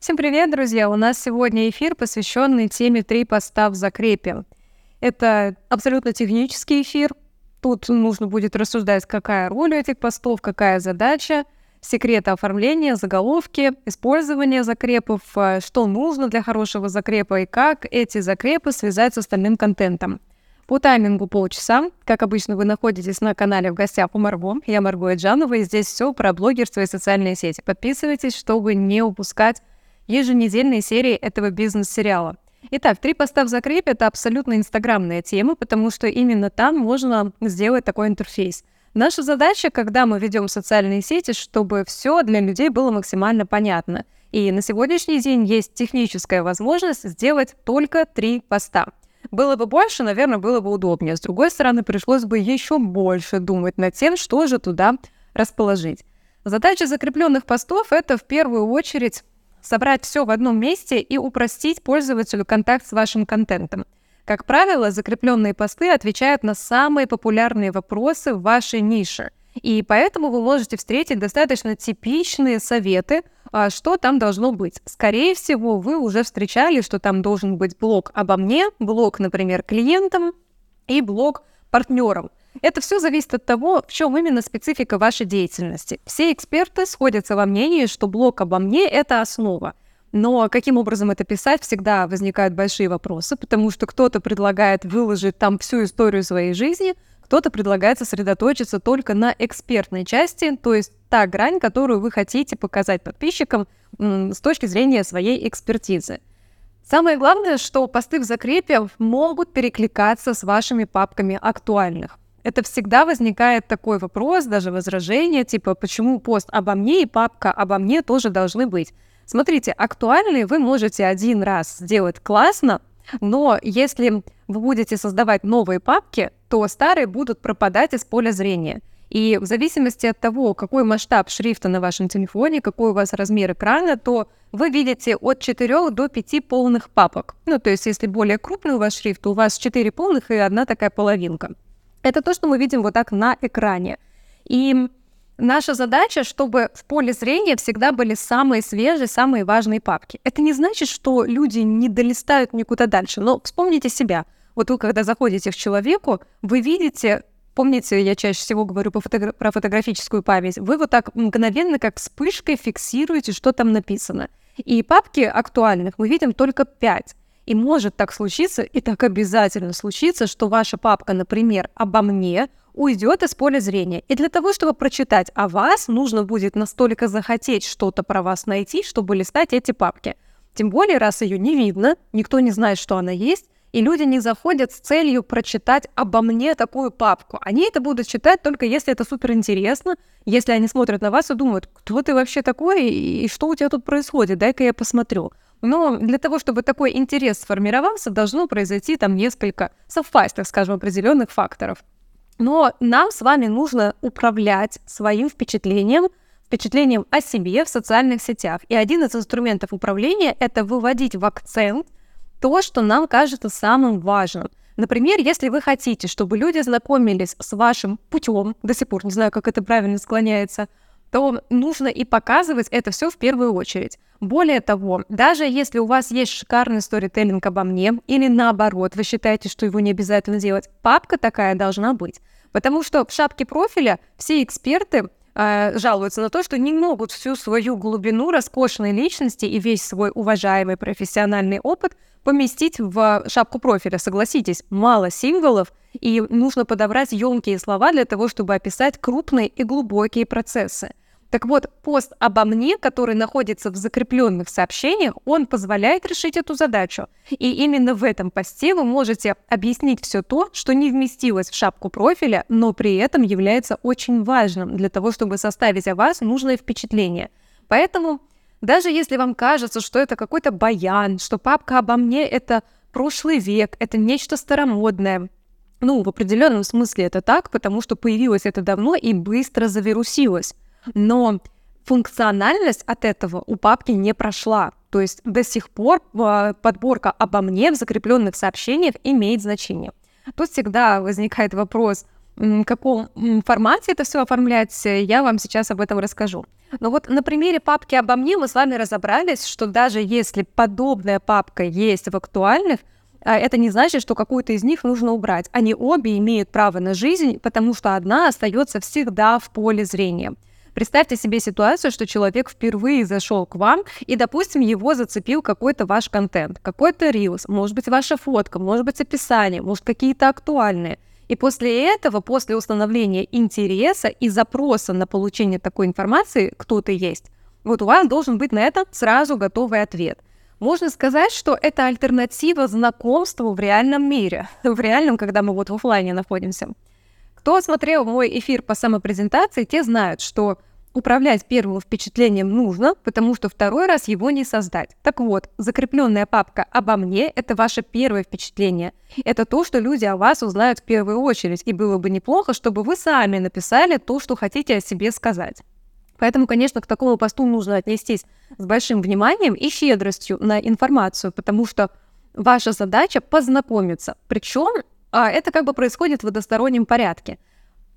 Всем привет, друзья! У нас сегодня эфир, посвященный теме «Три поста в закрепе». Это абсолютно технический эфир. Тут нужно будет рассуждать, какая роль этих постов, какая задача, секреты оформления, заголовки, использование закрепов, э, что нужно для хорошего закрепа и как эти закрепы связать с остальным контентом. По таймингу полчаса. Как обычно, вы находитесь на канале «В гостях у Марго». Я Марго Эджанова, и здесь все про блогерство и социальные сети. Подписывайтесь, чтобы не упускать еженедельные серии этого бизнес-сериала. Итак, три поста в закрепе — это абсолютно инстаграмная тема, потому что именно там можно сделать такой интерфейс. Наша задача, когда мы ведем социальные сети, чтобы все для людей было максимально понятно. И на сегодняшний день есть техническая возможность сделать только три поста. Было бы больше, наверное, было бы удобнее. С другой стороны, пришлось бы еще больше думать над тем, что же туда расположить. Задача закрепленных постов — это в первую очередь собрать все в одном месте и упростить пользователю контакт с вашим контентом. Как правило, закрепленные посты отвечают на самые популярные вопросы в вашей нише. И поэтому вы можете встретить достаточно типичные советы, а, что там должно быть. Скорее всего, вы уже встречали, что там должен быть блог обо мне, блог, например, клиентам и блог партнерам. Это все зависит от того, в чем именно специфика вашей деятельности. Все эксперты сходятся во мнении, что блог обо мне — это основа. Но каким образом это писать, всегда возникают большие вопросы, потому что кто-то предлагает выложить там всю историю своей жизни, кто-то предлагает сосредоточиться только на экспертной части, то есть та грань, которую вы хотите показать подписчикам с точки зрения своей экспертизы. Самое главное, что посты в закрепе могут перекликаться с вашими папками актуальных это всегда возникает такой вопрос, даже возражение, типа, почему пост обо мне и папка обо мне тоже должны быть. Смотрите, актуальные вы можете один раз сделать классно, но если вы будете создавать новые папки, то старые будут пропадать из поля зрения. И в зависимости от того, какой масштаб шрифта на вашем телефоне, какой у вас размер экрана, то вы видите от 4 до 5 полных папок. Ну, то есть, если более крупный у вас шрифт, то у вас 4 полных и одна такая половинка. Это то, что мы видим вот так на экране. И наша задача, чтобы в поле зрения всегда были самые свежие, самые важные папки. Это не значит, что люди не долистают никуда дальше, но вспомните себя. Вот вы, когда заходите к человеку, вы видите Помните, я чаще всего говорю по фотогра- про фотографическую память. Вы вот так мгновенно, как вспышкой, фиксируете, что там написано. И папки актуальных мы видим только 5. И может так случиться, и так обязательно случится, что ваша папка, например, обо мне, уйдет из поля зрения. И для того, чтобы прочитать о вас, нужно будет настолько захотеть что-то про вас найти, чтобы листать эти папки. Тем более, раз ее не видно, никто не знает, что она есть, и люди не заходят с целью прочитать обо мне такую папку. Они это будут читать только если это супер интересно, если они смотрят на вас и думают, кто ты вообще такой и что у тебя тут происходит, дай-ка я посмотрю. Но для того, чтобы такой интерес сформировался, должно произойти там несколько совпасть, так скажем, определенных факторов. Но нам с вами нужно управлять своим впечатлением, впечатлением о себе в социальных сетях. И один из инструментов управления — это выводить в акцент то, что нам кажется самым важным. Например, если вы хотите, чтобы люди знакомились с вашим путем, до сих пор не знаю, как это правильно склоняется, то нужно и показывать это все в первую очередь. Более того, даже если у вас есть шикарный сторителлинг обо мне, или наоборот, вы считаете, что его не обязательно делать, папка такая должна быть. Потому что в шапке профиля все эксперты э, жалуются на то, что не могут всю свою глубину роскошной личности и весь свой уважаемый профессиональный опыт поместить в шапку профиля. Согласитесь, мало символов, и нужно подобрать емкие слова для того, чтобы описать крупные и глубокие процессы. Так вот, пост обо мне, который находится в закрепленных сообщениях, он позволяет решить эту задачу. И именно в этом посте вы можете объяснить все то, что не вместилось в шапку профиля, но при этом является очень важным для того, чтобы составить о вас нужное впечатление. Поэтому даже если вам кажется, что это какой-то баян, что папка обо мне — это прошлый век, это нечто старомодное, ну, в определенном смысле это так, потому что появилось это давно и быстро завирусилось. Но функциональность от этого у папки не прошла. То есть до сих пор а, подборка обо мне в закрепленных сообщениях имеет значение. Тут всегда возникает вопрос, каком формате это все оформлять, я вам сейчас об этом расскажу. Но вот на примере папки обо мне мы с вами разобрались, что даже если подобная папка есть в актуальных, а, это не значит, что какую-то из них нужно убрать. Они обе имеют право на жизнь, потому что одна остается всегда в поле зрения. Представьте себе ситуацию, что человек впервые зашел к вам, и, допустим, его зацепил какой-то ваш контент, какой-то рилс, может быть, ваша фотка, может быть, описание, может, какие-то актуальные. И после этого, после установления интереса и запроса на получение такой информации, кто ты есть, вот у вас должен быть на это сразу готовый ответ. Можно сказать, что это альтернатива знакомству в реальном мире, в реальном, когда мы вот в офлайне находимся. Кто смотрел мой эфир по самопрезентации, те знают, что Управлять первым впечатлением нужно, потому что второй раз его не создать. Так вот, закрепленная папка «Обо мне» — это ваше первое впечатление. Это то, что люди о вас узнают в первую очередь, и было бы неплохо, чтобы вы сами написали то, что хотите о себе сказать. Поэтому, конечно, к такому посту нужно отнестись с большим вниманием и щедростью на информацию, потому что ваша задача познакомиться. Причем а, это как бы происходит в одностороннем порядке.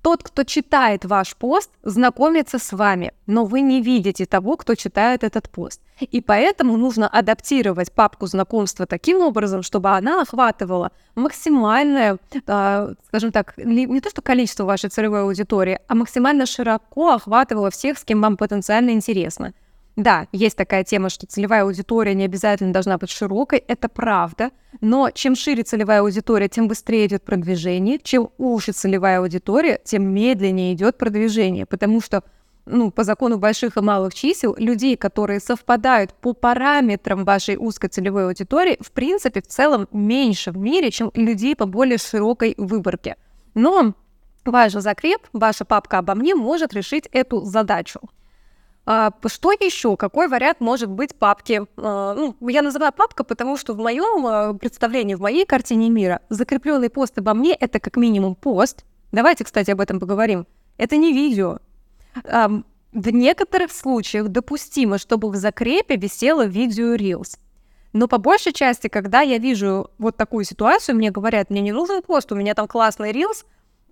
Тот, кто читает ваш пост, знакомится с вами, но вы не видите того, кто читает этот пост. И поэтому нужно адаптировать папку знакомства таким образом, чтобы она охватывала максимальное, э, скажем так, не то что количество вашей целевой аудитории, а максимально широко охватывала всех, с кем вам потенциально интересно. Да, есть такая тема, что целевая аудитория не обязательно должна быть широкой, это правда, но чем шире целевая аудитория, тем быстрее идет продвижение, чем уже целевая аудитория, тем медленнее идет продвижение, потому что ну, по закону больших и малых чисел, людей, которые совпадают по параметрам вашей узкой целевой аудитории, в принципе, в целом меньше в мире, чем людей по более широкой выборке. Но ваш закреп, ваша папка обо мне может решить эту задачу. А, что еще? Какой вариант может быть папки? А, ну, я называю папка, потому что в моем а, представлении, в моей картине мира, закрепленный пост обо мне это как минимум пост. Давайте, кстати, об этом поговорим. Это не видео. В некоторых случаях допустимо, чтобы в закрепе висело видео Reels. Но по большей части, когда я вижу вот такую ситуацию, мне говорят, мне не нужен пост, у меня там классный Reels.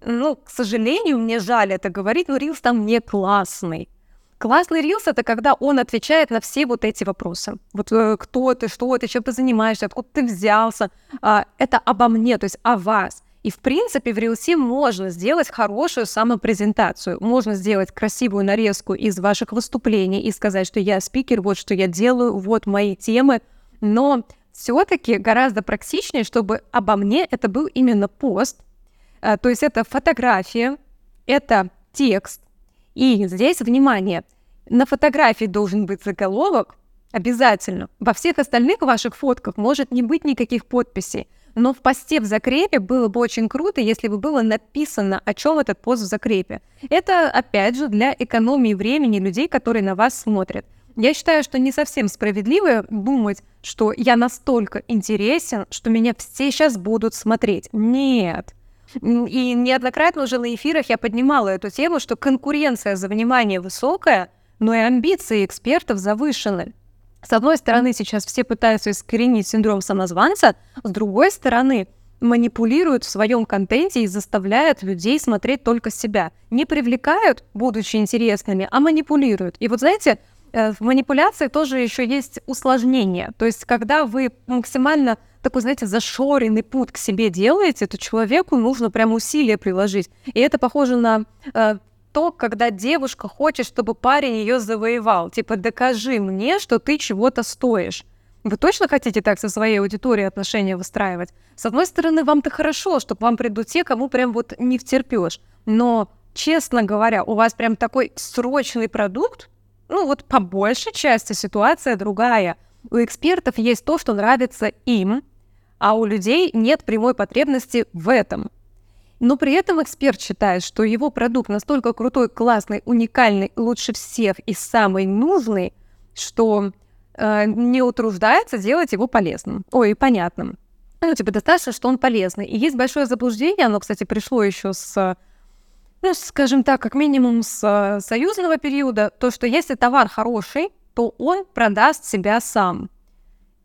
Ну, к сожалению, мне жаль это говорить, но Reels там не классный. Классный рилс — это когда он отвечает на все вот эти вопросы. Вот э, кто ты, что ты, чем ты занимаешься, откуда ты взялся. Э, это обо мне, то есть о вас. И, в принципе, в рилсе можно сделать хорошую самопрезентацию. Можно сделать красивую нарезку из ваших выступлений и сказать, что я спикер, вот что я делаю, вот мои темы. Но все-таки гораздо практичнее, чтобы обо мне это был именно пост. Э, то есть это фотография, это текст, и здесь, внимание, на фотографии должен быть заголовок, обязательно. Во всех остальных ваших фотках может не быть никаких подписей. Но в посте в закрепе было бы очень круто, если бы было написано, о чем этот пост в закрепе. Это, опять же, для экономии времени людей, которые на вас смотрят. Я считаю, что не совсем справедливо думать, что я настолько интересен, что меня все сейчас будут смотреть. Нет. И неоднократно уже на эфирах я поднимала эту тему, что конкуренция за внимание высокая, но и амбиции экспертов завышены. С одной стороны, сейчас все пытаются искоренить синдром самозванца, с другой стороны, манипулируют в своем контенте и заставляют людей смотреть только себя. Не привлекают, будучи интересными, а манипулируют. И вот знаете, э, в манипуляции тоже еще есть усложнение. То есть, когда вы максимально такой, знаете, зашоренный путь к себе делаете, то человеку нужно прям усилия приложить. И это похоже на э, то, когда девушка хочет, чтобы парень ее завоевал. Типа, докажи мне, что ты чего-то стоишь. Вы точно хотите так со своей аудиторией отношения выстраивать? С одной стороны, вам-то хорошо, что к вам придут те, кому прям вот не втерпешь. Но, честно говоря, у вас прям такой срочный продукт, ну вот по большей части ситуация другая. У экспертов есть то, что нравится им, а у людей нет прямой потребности в этом. Но при этом эксперт считает, что его продукт настолько крутой, классный, уникальный, лучше всех и самый нужный, что э, не утруждается делать его полезным, ой, понятным. Ну, типа, достаточно, что он полезный. И есть большое заблуждение, оно, кстати, пришло еще с, ну, скажем так, как минимум с э, союзного периода, то, что если товар хороший, то он продаст себя сам.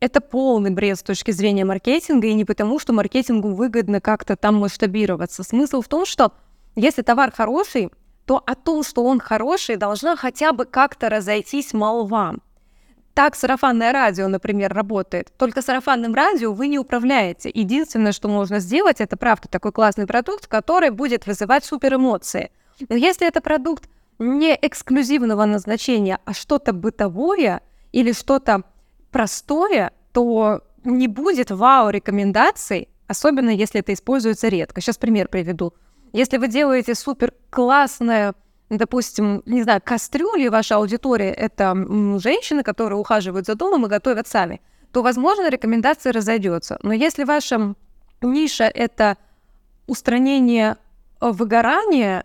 Это полный бред с точки зрения маркетинга, и не потому, что маркетингу выгодно как-то там масштабироваться. Смысл в том, что если товар хороший, то о том, что он хороший, должна хотя бы как-то разойтись молва. Так сарафанное радио, например, работает. Только сарафанным радио вы не управляете. Единственное, что можно сделать, это, правда, такой классный продукт, который будет вызывать супер эмоции. Но если это продукт не эксклюзивного назначения, а что-то бытовое или что-то простое, то не будет вау-рекомендаций, особенно если это используется редко. Сейчас пример приведу. Если вы делаете супер классное, допустим, не знаю, кастрюли, ваша аудитория — это женщины, которые ухаживают за домом и готовят сами, то, возможно, рекомендация разойдется. Но если ваша ниша — это устранение выгорания,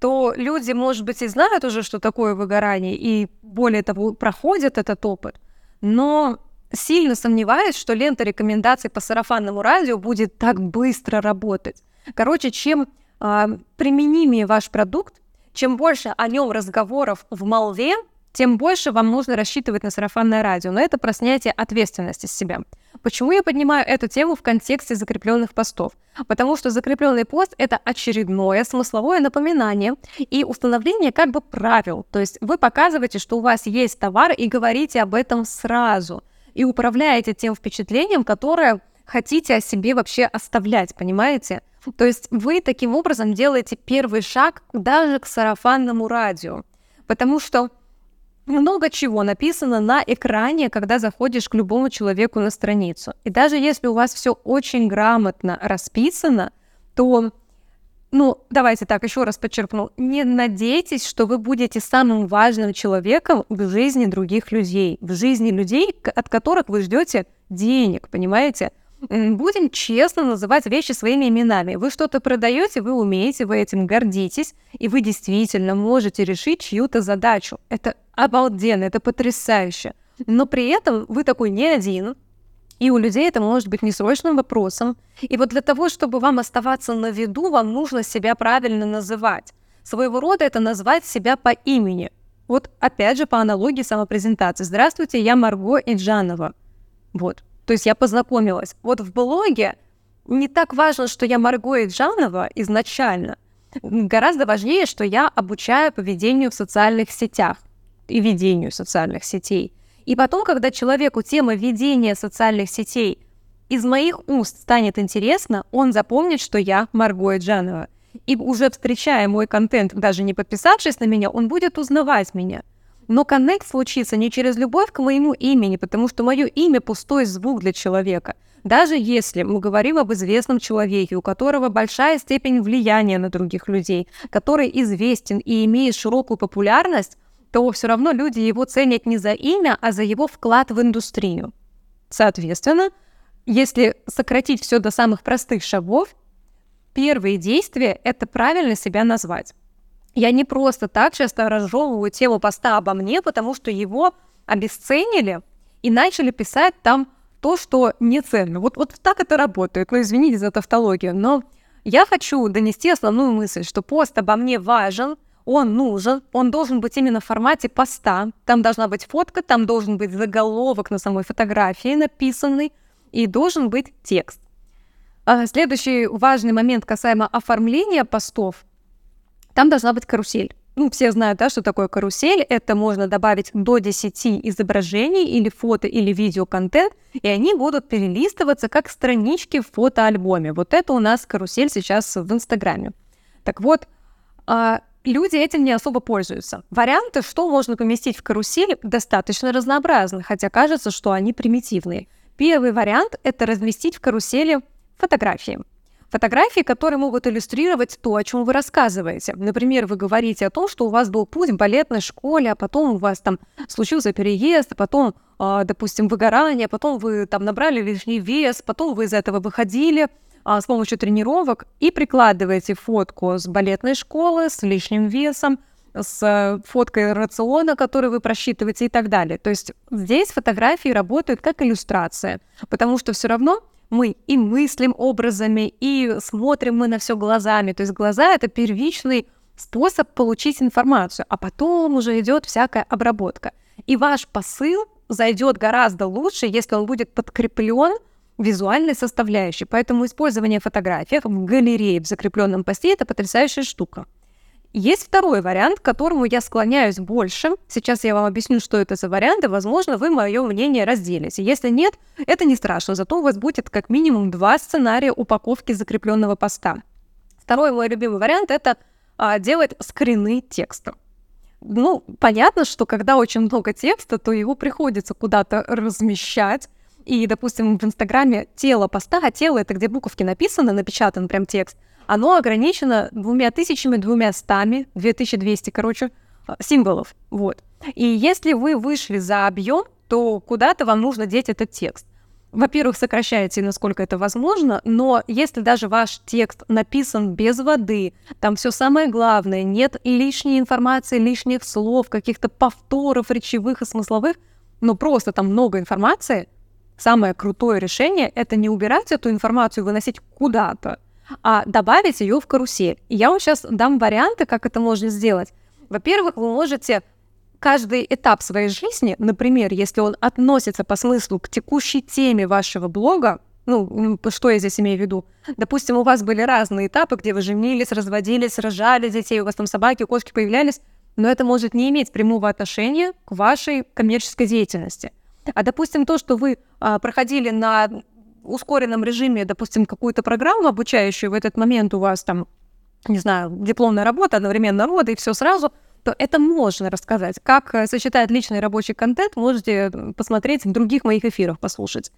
то люди, может быть, и знают уже, что такое выгорание, и более того, проходят этот опыт, но сильно сомневаюсь, что лента рекомендаций по сарафанному радио будет так быстро работать. Короче, чем э, применимее ваш продукт, чем больше о нем разговоров в молве, тем больше вам нужно рассчитывать на сарафанное радио. Но это про снятие ответственности с себя. Почему я поднимаю эту тему в контексте закрепленных постов? Потому что закрепленный пост это очередное смысловое напоминание и установление как бы правил. То есть вы показываете, что у вас есть товар и говорите об этом сразу. И управляете тем впечатлением, которое хотите о себе вообще оставлять, понимаете? То есть вы таким образом делаете первый шаг даже к сарафанному радио. Потому что много чего написано на экране, когда заходишь к любому человеку на страницу. И даже если у вас все очень грамотно расписано, то, ну, давайте так еще раз подчеркну, не надейтесь, что вы будете самым важным человеком в жизни других людей, в жизни людей, от которых вы ждете денег, понимаете? Будем честно называть вещи своими именами. Вы что-то продаете, вы умеете, вы этим гордитесь, и вы действительно можете решить чью-то задачу. Это обалденно, это потрясающе. Но при этом вы такой не один, и у людей это может быть несрочным вопросом. И вот для того, чтобы вам оставаться на виду, вам нужно себя правильно называть. Своего рода это назвать себя по имени. Вот опять же по аналогии самопрезентации. Здравствуйте, я Марго Иджанова. Вот. То есть я познакомилась. Вот в блоге не так важно, что я Марго Иджанова изначально. Гораздо важнее, что я обучаю поведению в социальных сетях и ведению социальных сетей. И потом, когда человеку тема ведения социальных сетей из моих уст станет интересна, он запомнит, что я Марго Эджанова. И уже встречая мой контент, даже не подписавшись на меня, он будет узнавать меня. Но коннект случится не через любовь к моему имени, потому что мое имя пустой звук для человека. Даже если мы говорим об известном человеке, у которого большая степень влияния на других людей, который известен и имеет широкую популярность, то все равно люди его ценят не за имя, а за его вклад в индустрию. Соответственно, если сократить все до самых простых шагов, первые действия — это правильно себя назвать. Я не просто так часто разжевываю тему поста обо мне, потому что его обесценили и начали писать там то, что не ценно. Вот, вот так это работает. Ну, извините за тавтологию, но я хочу донести основную мысль, что пост обо мне важен, он нужен, он должен быть именно в формате поста. Там должна быть фотка, там должен быть заголовок на самой фотографии написанный, и должен быть текст. А следующий важный момент касаемо оформления постов там должна быть карусель. Ну, все знают, да, что такое карусель. Это можно добавить до 10 изображений или фото, или видео-контент, и они будут перелистываться как странички в фотоальбоме. Вот это у нас карусель сейчас в Инстаграме. Так вот, а, люди этим не особо пользуются. Варианты, что можно поместить в карусель, достаточно разнообразны, хотя кажется, что они примитивные. Первый вариант — это разместить в карусели фотографии. Фотографии, которые могут иллюстрировать то, о чем вы рассказываете. Например, вы говорите о том, что у вас был путь в балетной школе, а потом у вас там случился переезд, а потом, э, допустим, выгорание, а потом вы там набрали лишний вес, потом вы из этого выходили э, с помощью тренировок и прикладываете фотку с балетной школы, с лишним весом, с э, фоткой рациона, который вы просчитываете и так далее. То есть здесь фотографии работают как иллюстрация, потому что все равно мы и мыслим образами, и смотрим мы на все глазами. То есть глаза — это первичный способ получить информацию, а потом уже идет всякая обработка. И ваш посыл зайдет гораздо лучше, если он будет подкреплен визуальной составляющей. Поэтому использование фотографий в галерее в закрепленном посте – это потрясающая штука. Есть второй вариант, к которому я склоняюсь больше. Сейчас я вам объясню, что это за варианты. Возможно, вы мое мнение разделите. Если нет, это не страшно. Зато у вас будет как минимум два сценария упаковки закрепленного поста. Второй мой любимый вариант – это а, делать скрины текста. Ну, понятно, что когда очень много текста, то его приходится куда-то размещать. И, допустим, в Инстаграме тело поста, а тело — это где буковки написаны, напечатан прям текст — оно ограничено двумя тысячами, двумя стами, 2200, короче, а, символов. Вот. И если вы вышли за объем, то куда-то вам нужно деть этот текст. Во-первых, сокращаете, насколько это возможно, но если даже ваш текст написан без воды, там все самое главное, нет лишней информации, лишних слов, каких-то повторов речевых и смысловых, но просто там много информации, самое крутое решение — это не убирать эту информацию, выносить куда-то, а добавить ее в карусель. И я вам сейчас дам варианты, как это можно сделать. Во-первых, вы можете каждый этап своей жизни, например, если он относится по смыслу к текущей теме вашего блога, ну, что я здесь имею в виду? Допустим, у вас были разные этапы, где вы женились, разводились, рожали детей, у вас там собаки, кошки появлялись, но это может не иметь прямого отношения к вашей коммерческой деятельности. А допустим, то, что вы а, проходили на ускоренном режиме, допустим, какую-то программу обучающую, в этот момент у вас там, не знаю, дипломная работа, одновременно роды и все сразу, то это можно рассказать. Как э, сочетает личный рабочий контент, можете посмотреть в других моих эфирах, послушать.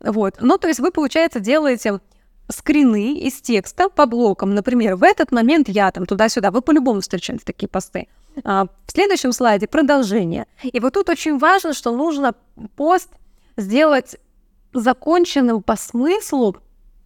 Вот. Ну, то есть вы, получается, делаете скрины из текста по блокам. Например, в этот момент я там туда-сюда. Вы по-любому встречаете такие посты. А, в следующем слайде продолжение. И вот тут очень важно, что нужно пост сделать законченным по смыслу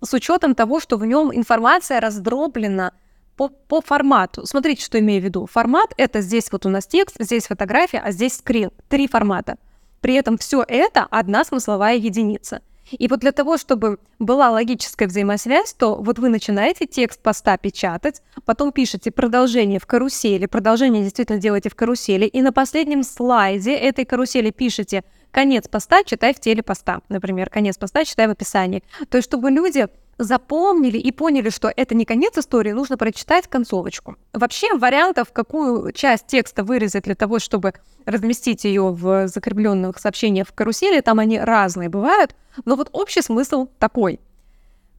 с учетом того, что в нем информация раздроблена по, по формату. Смотрите, что имею в виду. Формат — это здесь вот у нас текст, здесь фотография, а здесь скрин. Три формата. При этом все это одна смысловая единица. И вот для того, чтобы была логическая взаимосвязь, то вот вы начинаете текст поста печатать, потом пишете продолжение в карусели, продолжение действительно делаете в карусели, и на последнем слайде этой карусели пишете конец поста читай в теле поста, например, конец поста читай в описании. То есть, чтобы люди запомнили и поняли, что это не конец истории, нужно прочитать концовочку. Вообще вариантов, какую часть текста вырезать для того, чтобы разместить ее в закрепленных сообщениях в карусели, там они разные бывают, но вот общий смысл такой.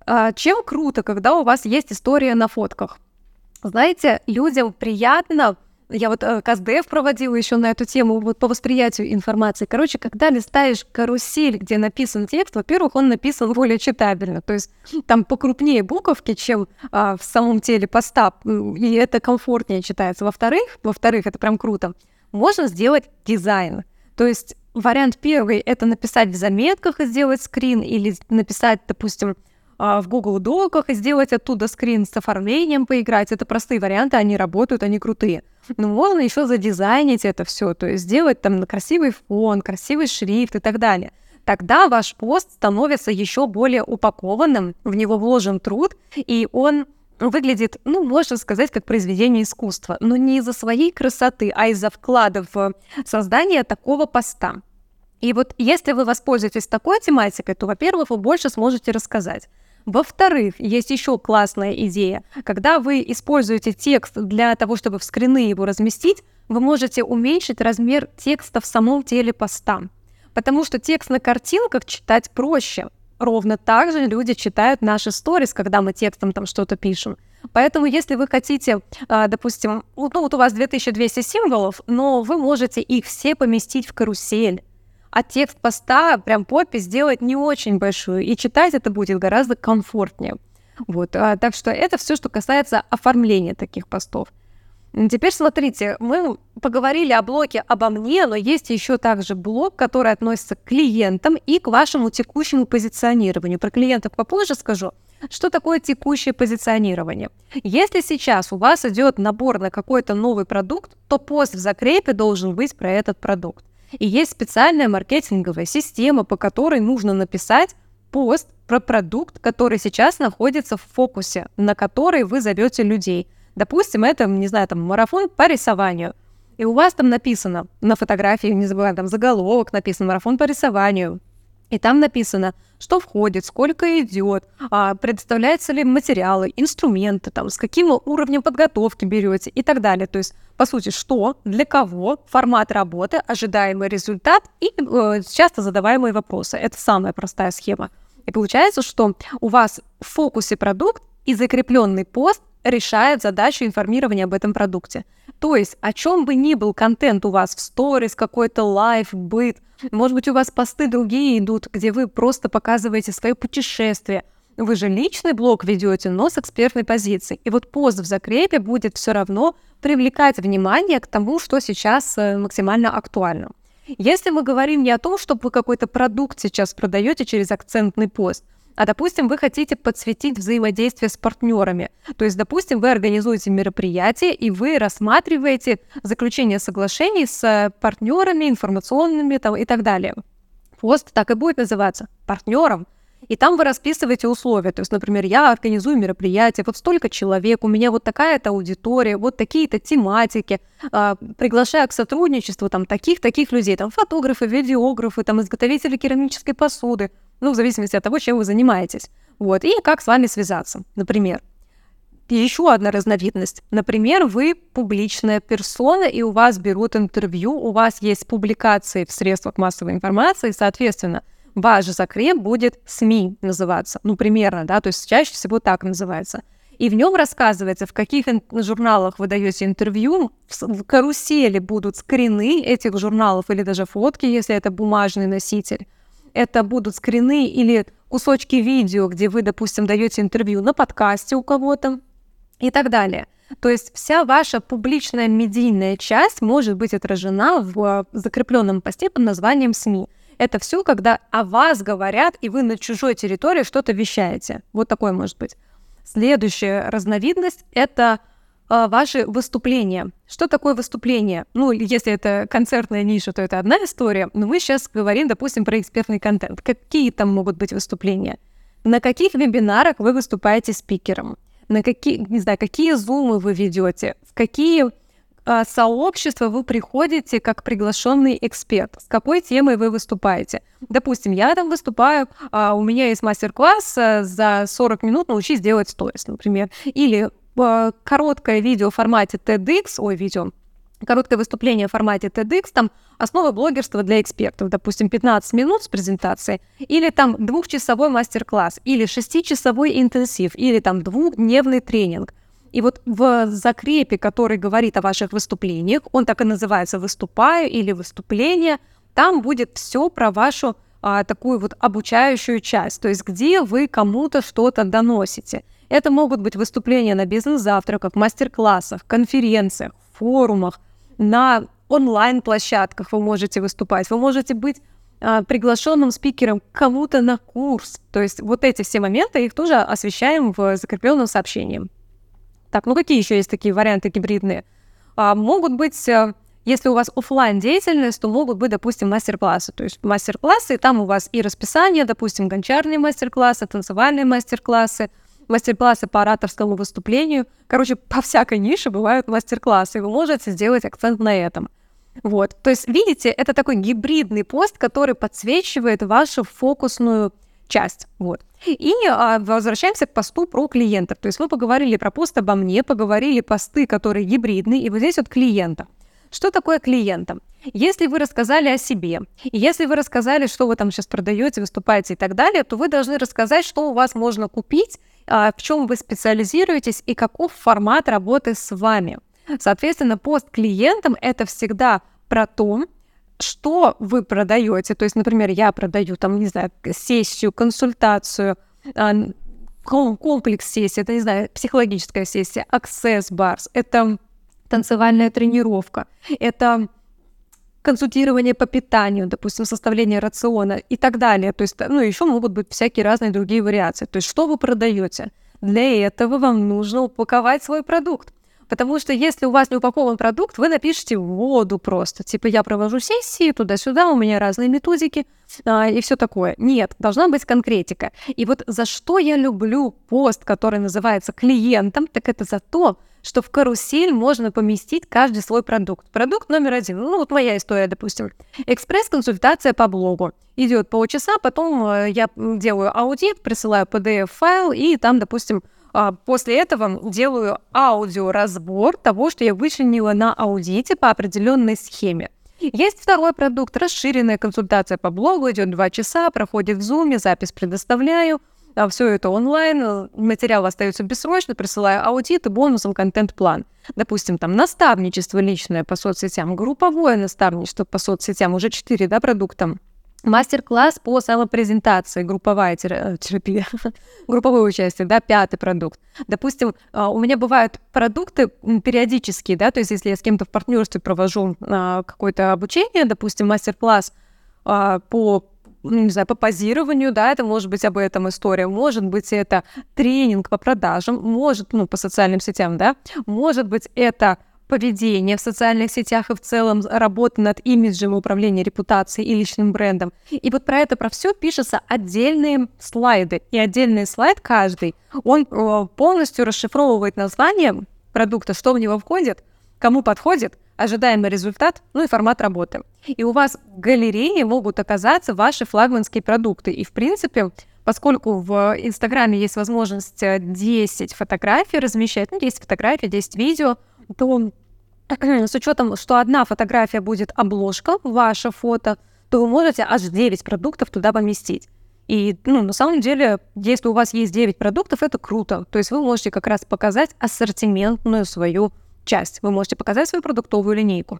А, чем круто, когда у вас есть история на фотках? Знаете, людям приятно я вот э, КСДФ проводила еще на эту тему вот по восприятию информации. Короче, когда листаешь карусель, где написан текст, во-первых, он написан более читабельно, то есть там покрупнее буковки, чем а, в самом теле поста, и это комфортнее читается. Во-вторых, во-вторых, это прям круто, можно сделать дизайн. То есть вариант первый — это написать в заметках и сделать скрин, или написать, допустим, в Google Доках и сделать оттуда скрин с оформлением, поиграть. Это простые варианты, они работают, они крутые. Но можно еще задизайнить это все, то есть сделать там красивый фон, красивый шрифт и так далее. Тогда ваш пост становится еще более упакованным, в него вложен труд, и он выглядит, ну, можно сказать, как произведение искусства, но не из-за своей красоты, а из-за вклада в создание такого поста. И вот если вы воспользуетесь такой тематикой, то, во-первых, вы больше сможете рассказать. Во-вторых, есть еще классная идея. Когда вы используете текст для того, чтобы в скрины его разместить, вы можете уменьшить размер текста в самом теле поста. Потому что текст на картинках читать проще. Ровно так же люди читают наши сторис, когда мы текстом там что-то пишем. Поэтому, если вы хотите, а, допустим, ну вот у вас 2200 символов, но вы можете их все поместить в карусель а текст поста, прям подпись сделать не очень большую, и читать это будет гораздо комфортнее. Вот, а, так что это все, что касается оформления таких постов. Теперь смотрите, мы поговорили о блоке обо мне, но есть еще также блок, который относится к клиентам и к вашему текущему позиционированию. Про клиентов попозже скажу. Что такое текущее позиционирование? Если сейчас у вас идет набор на какой-то новый продукт, то пост в закрепе должен быть про этот продукт. И есть специальная маркетинговая система, по которой нужно написать пост про продукт, который сейчас находится в фокусе, на который вы зовете людей. Допустим, это, не знаю, там марафон по рисованию. И у вас там написано на фотографии, не забываем, там заголовок написан, марафон по рисованию. И там написано, что входит, сколько идет, а, предоставляются ли материалы, инструменты, там, с каким уровнем подготовки берете и так далее. То есть, по сути, что, для кого, формат работы, ожидаемый результат и э, часто задаваемые вопросы. Это самая простая схема. И получается, что у вас в фокусе продукт и закрепленный пост решает задачу информирования об этом продукте. То есть, о чем бы ни был контент у вас в сторис, какой-то лайв, быт, может быть, у вас посты другие идут, где вы просто показываете свое путешествие. Вы же личный блог ведете, но с экспертной позиции. И вот пост в закрепе будет все равно привлекать внимание к тому, что сейчас э, максимально актуально. Если мы говорим не о том, чтобы вы какой-то продукт сейчас продаете через акцентный пост, а, допустим, вы хотите подсветить взаимодействие с партнерами. То есть, допустим, вы организуете мероприятие, и вы рассматриваете заключение соглашений с партнерами, информационными там, и так далее. Пост так и будет называться партнером. И там вы расписываете условия. То есть, например, я организую мероприятие, вот столько человек, у меня вот такая-то аудитория, вот такие-то тематики, э, приглашаю к сотрудничеству там таких-таких людей, там фотографы, видеографы, там изготовители керамической посуды, ну, в зависимости от того, чем вы занимаетесь. Вот, и как с вами связаться, например. Еще одна разновидность. Например, вы публичная персона, и у вас берут интервью, у вас есть публикации в средствах массовой информации, соответственно, ваш закреп будет СМИ называться. Ну, примерно, да, то есть чаще всего так называется. И в нем рассказывается, в каких журналах вы даете интервью, в карусели будут скрины этих журналов или даже фотки, если это бумажный носитель это будут скрины или кусочки видео, где вы, допустим, даете интервью на подкасте у кого-то и так далее. То есть вся ваша публичная медийная часть может быть отражена в закрепленном посте под названием СМИ. Это все, когда о вас говорят, и вы на чужой территории что-то вещаете. Вот такое может быть. Следующая разновидность — это а, ваши выступления. Что такое выступление? Ну, если это концертная ниша, то это одна история, но мы сейчас говорим, допустим, про экспертный контент. Какие там могут быть выступления? На каких вебинарах вы выступаете спикером? На какие, не знаю, какие зумы вы ведете? В какие а, сообщества вы приходите как приглашенный эксперт? С какой темой вы выступаете? Допустим, я там выступаю, а, у меня есть мастер-класс а, за 40 минут научись делать сторис, например. Или короткое видео в формате TEDx, ой, видео, короткое выступление в формате TEDx, там основы блогерства для экспертов, допустим, 15 минут с презентацией, или там двухчасовой мастер-класс, или шестичасовой интенсив, или там двухдневный тренинг. И вот в закрепе, который говорит о ваших выступлениях, он так и называется «выступаю» или «выступление», там будет все про вашу а, такую вот обучающую часть, то есть где вы кому-то что-то доносите. Это могут быть выступления на бизнес-завтраках, мастер-классах, конференциях, форумах, на онлайн-площадках вы можете выступать, вы можете быть а, приглашенным спикером кому-то на курс. То есть вот эти все моменты, их тоже освещаем в закрепленном сообщении. Так, ну какие еще есть такие варианты гибридные? А, могут быть а, если у вас офлайн деятельность, то могут быть, допустим, мастер-классы. То есть мастер-классы, там у вас и расписание, допустим, гончарные мастер-классы, танцевальные мастер-классы, мастер-классы по ораторскому выступлению. Короче, по всякой нише бывают мастер-классы, и вы можете сделать акцент на этом. Вот. То есть, видите, это такой гибридный пост, который подсвечивает вашу фокусную часть. Вот. И а, возвращаемся к посту про клиентов. То есть мы поговорили про пост обо мне, поговорили посты, которые гибридные, и вот здесь вот клиента. Что такое клиентам? Если вы рассказали о себе, если вы рассказали, что вы там сейчас продаете, выступаете и так далее, то вы должны рассказать, что у вас можно купить, в чем вы специализируетесь и каков формат работы с вами. Соответственно, пост клиентам это всегда про то, что вы продаете. То есть, например, я продаю там, не знаю, сессию, консультацию, а, комплекс сессии, это, не знаю, психологическая сессия, access bars, это танцевальная тренировка, это консультирование по питанию, допустим, составление рациона и так далее. То есть, ну, еще могут быть всякие разные другие вариации. То есть, что вы продаете? Для этого вам нужно упаковать свой продукт. Потому что если у вас не упакован продукт, вы напишите воду просто. Типа я провожу сессии туда-сюда, у меня разные методики а, и все такое. Нет, должна быть конкретика. И вот за что я люблю пост, который называется клиентом, так это за то, что в карусель можно поместить каждый свой продукт. Продукт номер один, ну вот моя история, допустим, экспресс-консультация по блогу. Идет полчаса, потом э, я делаю аудит, присылаю PDF-файл, и там, допустим, а, после этого делаю аудиоразбор того, что я вычленила на аудите по определенной схеме. Есть второй продукт, расширенная консультация по блогу, идет два часа, проходит в зуме, запись предоставляю, а все это онлайн, материал остается бессрочно, присылаю аудит и бонусом контент-план. Допустим, там наставничество личное по соцсетям, групповое наставничество по соцсетям, уже четыре да, продукта Мастер-класс по самопрезентации, групповая э, терапия, групповое участие, да, пятый продукт. Допустим, а, у меня бывают продукты периодические, да, то есть если я с кем-то в партнерстве провожу а, какое-то обучение, допустим, мастер-класс а, по не знаю, по позированию, да, это может быть об этом история, может быть, это тренинг по продажам, может, ну, по социальным сетям, да, может быть, это поведение в социальных сетях и в целом работа над имиджем, управления репутацией и личным брендом. И вот про это, про все пишутся отдельные слайды. И отдельный слайд каждый, он э, полностью расшифровывает название продукта, что в него входит, кому подходит, ожидаемый результат, ну и формат работы. И у вас в галерее могут оказаться ваши флагманские продукты. И, в принципе, поскольку в Инстаграме есть возможность 10 э, фотографий размещать, ну, 10 фотографий, 10 видео, то с учетом, что одна фотография будет обложка, ваше фото, то вы можете аж 9 продуктов туда поместить. И, ну, на самом деле, если у вас есть 9 продуктов, это круто. То есть вы можете как раз показать ассортиментную свою часть. Вы можете показать свою продуктовую линейку.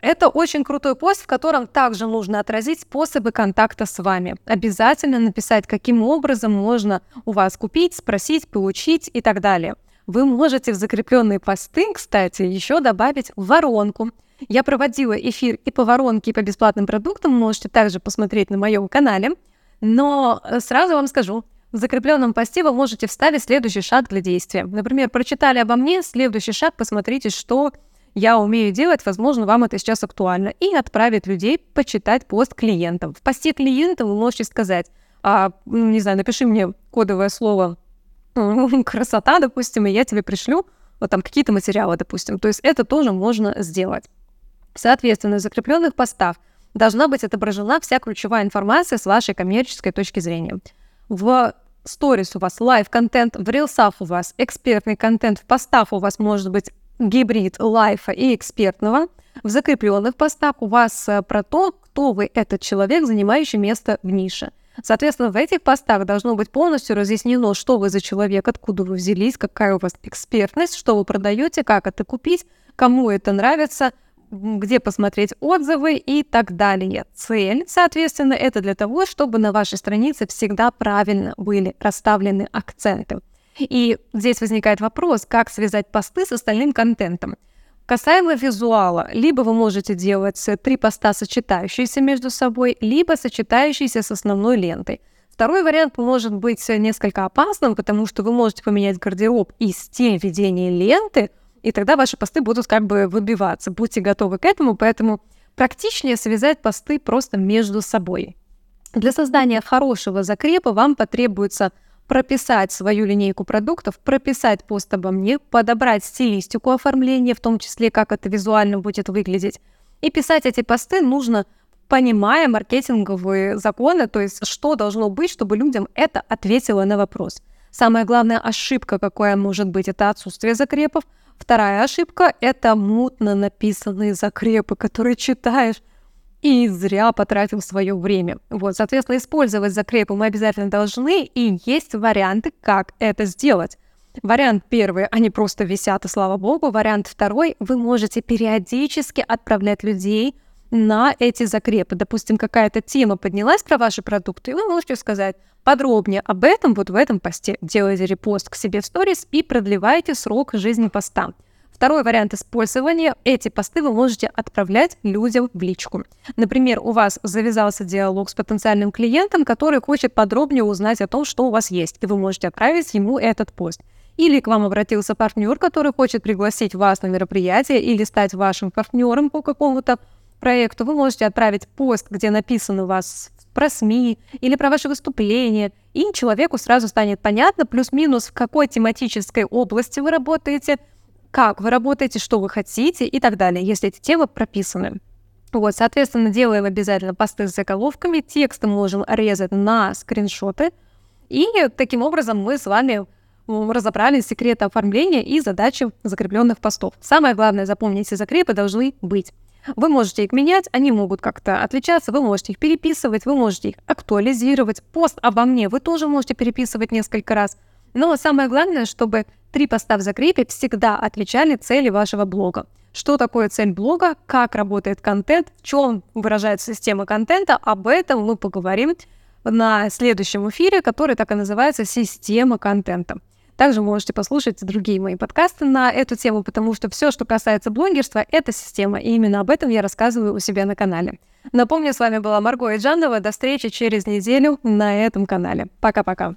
Это очень крутой пост, в котором также нужно отразить способы контакта с вами. Обязательно написать, каким образом можно у вас купить, спросить, получить и так далее. Вы можете в закрепленные посты, кстати, еще добавить воронку. Я проводила эфир и по воронке, и по бесплатным продуктам, можете также посмотреть на моем канале. Но э, сразу вам скажу, в закрепленном посте вы можете вставить следующий шаг для действия. Например, прочитали обо мне, следующий шаг, посмотрите, что я умею делать, возможно, вам это сейчас актуально, и отправить людей почитать пост клиентам. В посте клиента вы можете сказать, а, не знаю, напиши мне кодовое слово красота, допустим, и я тебе пришлю вот там какие-то материалы, допустим. То есть это тоже можно сделать. Соответственно, в закрепленных постах должна быть отображена вся ключевая информация с вашей коммерческой точки зрения. В сторис у вас live-контент, в рилсах у вас экспертный контент, в постах у вас может быть гибрид лайфа и экспертного. В закрепленных постах у вас э, про то, кто вы этот человек, занимающий место в нише. Соответственно, в этих постах должно быть полностью разъяснено, что вы за человек, откуда вы взялись, какая у вас экспертность, что вы продаете, как это купить, кому это нравится, где посмотреть отзывы и так далее. Цель, соответственно, это для того, чтобы на вашей странице всегда правильно были расставлены акценты. И здесь возникает вопрос, как связать посты с остальным контентом. Касаемо визуала, либо вы можете делать три поста, сочетающиеся между собой, либо сочетающиеся с основной лентой. Второй вариант может быть несколько опасным, потому что вы можете поменять гардероб и стиль ведения ленты, и тогда ваши посты будут как бы выбиваться. Будьте готовы к этому, поэтому практичнее связать посты просто между собой. Для создания хорошего закрепа вам потребуется прописать свою линейку продуктов, прописать пост обо мне, подобрать стилистику оформления, в том числе, как это визуально будет выглядеть. И писать эти посты нужно, понимая маркетинговые законы, то есть что должно быть, чтобы людям это ответило на вопрос. Самая главная ошибка, какая может быть, это отсутствие закрепов. Вторая ошибка — это мутно написанные закрепы, которые читаешь, и зря потратил свое время. Вот, соответственно, использовать закрепы мы обязательно должны, и есть варианты, как это сделать. Вариант первый, они просто висят, и слава богу. Вариант второй, вы можете периодически отправлять людей на эти закрепы. Допустим, какая-то тема поднялась про ваши продукты, и вы можете сказать подробнее об этом вот в этом посте. Делайте репост к себе в сторис и продлевайте срок жизни поста. Второй вариант использования – эти посты вы можете отправлять людям в личку. Например, у вас завязался диалог с потенциальным клиентом, который хочет подробнее узнать о том, что у вас есть, и вы можете отправить ему этот пост. Или к вам обратился партнер, который хочет пригласить вас на мероприятие или стать вашим партнером по какому-то проекту, вы можете отправить пост, где написано у вас про СМИ или про ваше выступление, и человеку сразу станет понятно плюс-минус, в какой тематической области вы работаете – как вы работаете, что вы хотите и так далее, если эти темы прописаны. Вот, соответственно, делаем обязательно посты с заголовками, тексты можем резать на скриншоты, и таким образом мы с вами разобрали секреты оформления и задачи закрепленных постов. Самое главное, запомните, закрепы должны быть. Вы можете их менять, они могут как-то отличаться, вы можете их переписывать, вы можете их актуализировать. Пост обо мне вы тоже можете переписывать несколько раз. Но самое главное, чтобы три поста в закрепе всегда отличали цели вашего блога. Что такое цель блога, как работает контент, в чем выражается система контента, об этом мы поговорим на следующем эфире, который так и называется «Система контента». Также можете послушать другие мои подкасты на эту тему, потому что все, что касается блогерства, это система, и именно об этом я рассказываю у себя на канале. Напомню, с вами была Марго Иджанова. До встречи через неделю на этом канале. Пока-пока.